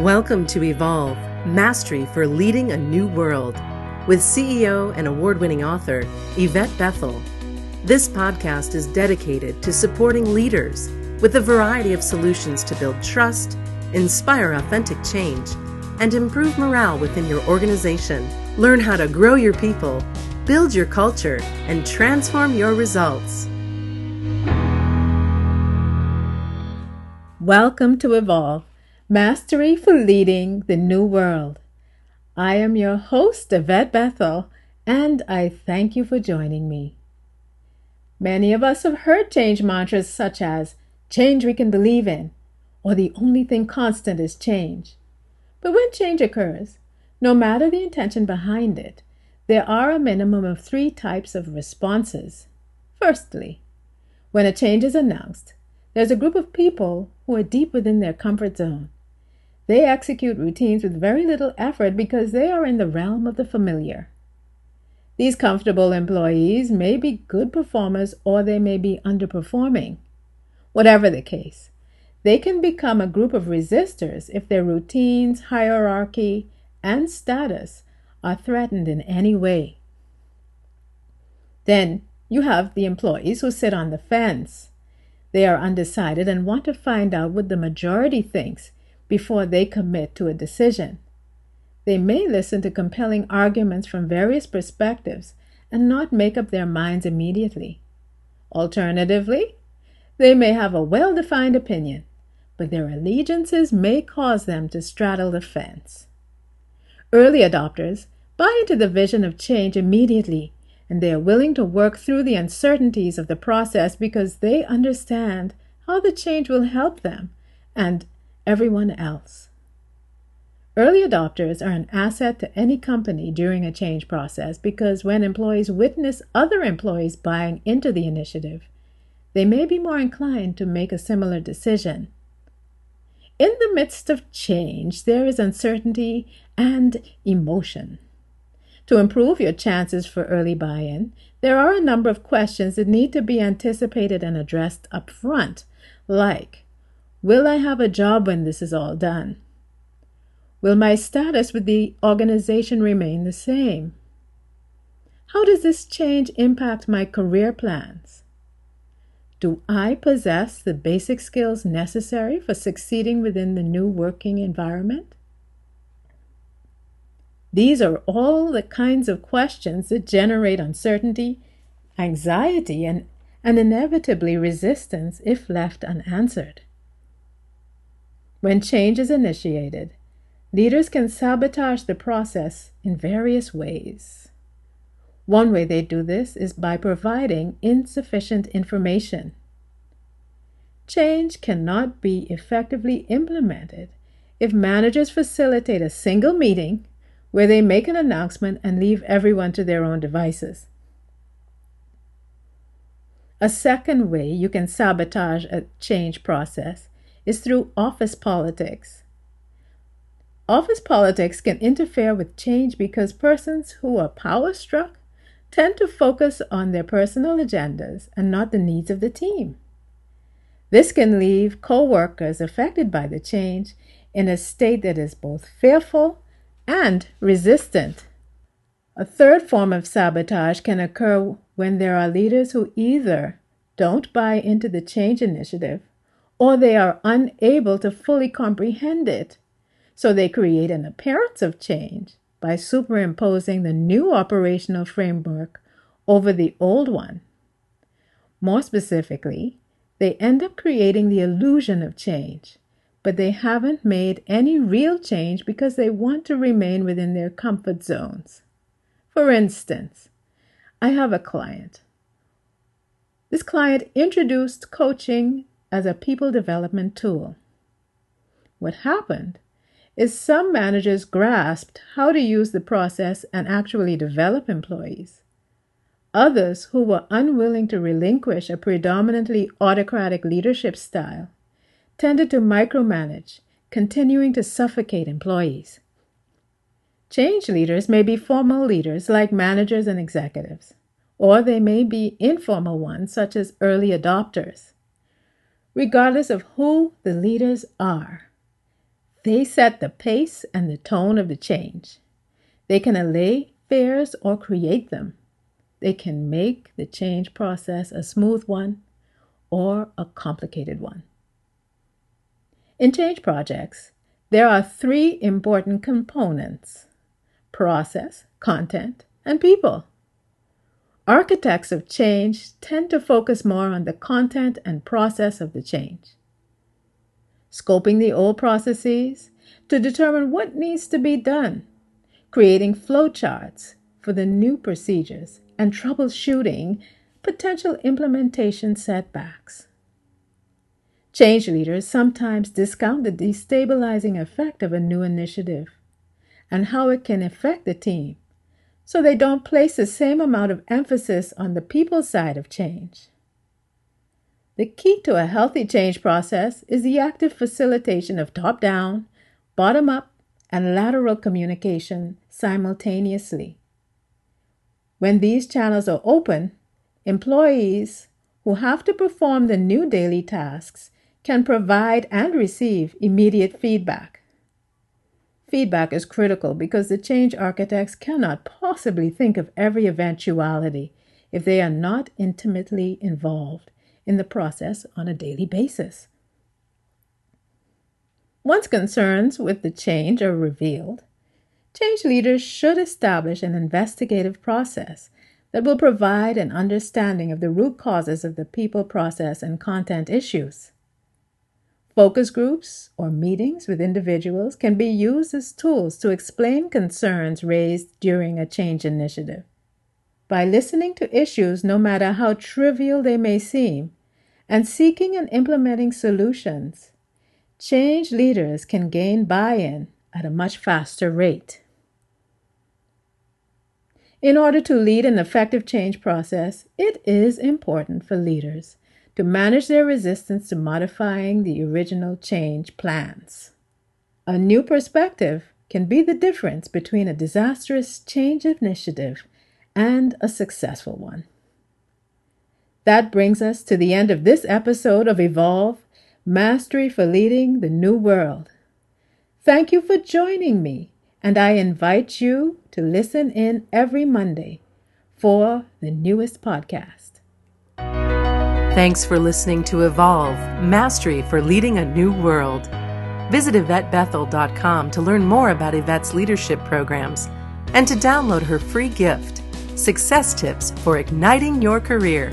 Welcome to Evolve Mastery for Leading a New World with CEO and award winning author Yvette Bethel. This podcast is dedicated to supporting leaders with a variety of solutions to build trust, inspire authentic change, and improve morale within your organization. Learn how to grow your people, build your culture, and transform your results. Welcome to Evolve Mastery for Leading the New World. I am your host, Yvette Bethel, and I thank you for joining me. Many of us have heard change mantras such as change we can believe in, or the only thing constant is change. But when change occurs, no matter the intention behind it, there are a minimum of three types of responses. Firstly, when a change is announced, there's a group of people who are deep within their comfort zone they execute routines with very little effort because they are in the realm of the familiar. These comfortable employees may be good performers or they may be underperforming. Whatever the case, they can become a group of resistors if their routines, hierarchy, and status are threatened in any way. Then you have the employees who sit on the fence. They are undecided and want to find out what the majority thinks before they commit to a decision. They may listen to compelling arguments from various perspectives and not make up their minds immediately. Alternatively, they may have a well defined opinion, but their allegiances may cause them to straddle the fence. Early adopters buy into the vision of change immediately, and they are willing to work through the uncertainties of the process because they understand how the change will help them and everyone else. Early adopters are an asset to any company during a change process because when employees witness other employees buying into the initiative, they may be more inclined to make a similar decision. In the midst of change, there is uncertainty and emotion. To improve your chances for early buy in, there are a number of questions that need to be anticipated and addressed up front, like Will I have a job when this is all done? Will my status with the organization remain the same? How does this change impact my career plans? Do I possess the basic skills necessary for succeeding within the new working environment? These are all the kinds of questions that generate uncertainty, anxiety, and, and inevitably resistance if left unanswered. When change is initiated, leaders can sabotage the process in various ways. One way they do this is by providing insufficient information. Change cannot be effectively implemented if managers facilitate a single meeting where they make an announcement and leave everyone to their own devices. A second way you can sabotage a change process is through office politics. Office politics can interfere with change because persons who are power struck tend to focus on their personal agendas and not the needs of the team. This can leave co workers affected by the change in a state that is both fearful and resistant. A third form of sabotage can occur when there are leaders who either don't buy into the change initiative or they are unable to fully comprehend it. So they create an appearance of change by superimposing the new operational framework over the old one. More specifically, they end up creating the illusion of change, but they haven't made any real change because they want to remain within their comfort zones. For instance, I have a client. This client introduced coaching as a people development tool. What happened is some managers grasped how to use the process and actually develop employees. Others who were unwilling to relinquish a predominantly autocratic leadership style tended to micromanage, continuing to suffocate employees. Change leaders may be formal leaders like managers and executives, or they may be informal ones such as early adopters regardless of who the leaders are. They set the pace and the tone of the change. They can allay fears or create them. They can make the change process a smooth one or a complicated one. In change projects, there are three important components process, content, and people. Architects of change tend to focus more on the content and process of the change. Scoping the old processes to determine what needs to be done, creating flowcharts for the new procedures, and troubleshooting potential implementation setbacks. Change leaders sometimes discount the destabilizing effect of a new initiative and how it can affect the team, so they don't place the same amount of emphasis on the people side of change. The key to a healthy change process is the active facilitation of top down, bottom up, and lateral communication simultaneously. When these channels are open, employees who have to perform the new daily tasks can provide and receive immediate feedback. Feedback is critical because the change architects cannot possibly think of every eventuality if they are not intimately involved in the process on a daily basis. Once concerns with the change are revealed, change leaders should establish an investigative process that will provide an understanding of the root causes of the people, process, and content issues. Focus groups or meetings with individuals can be used as tools to explain concerns raised during a change initiative. By listening to issues, no matter how trivial they may seem, and seeking and implementing solutions, change leaders can gain buy in at a much faster rate. In order to lead an effective change process, it is important for leaders to manage their resistance to modifying the original change plans. A new perspective can be the difference between a disastrous change initiative and a successful one. That brings us to the end of this episode of Evolve Mastery for Leading the New World. Thank you for joining me, and I invite you to listen in every Monday for the newest podcast. Thanks for listening to Evolve Mastery for Leading a New World. Visit YvetteBethel.com to learn more about Yvette's leadership programs and to download her free gift Success Tips for Igniting Your Career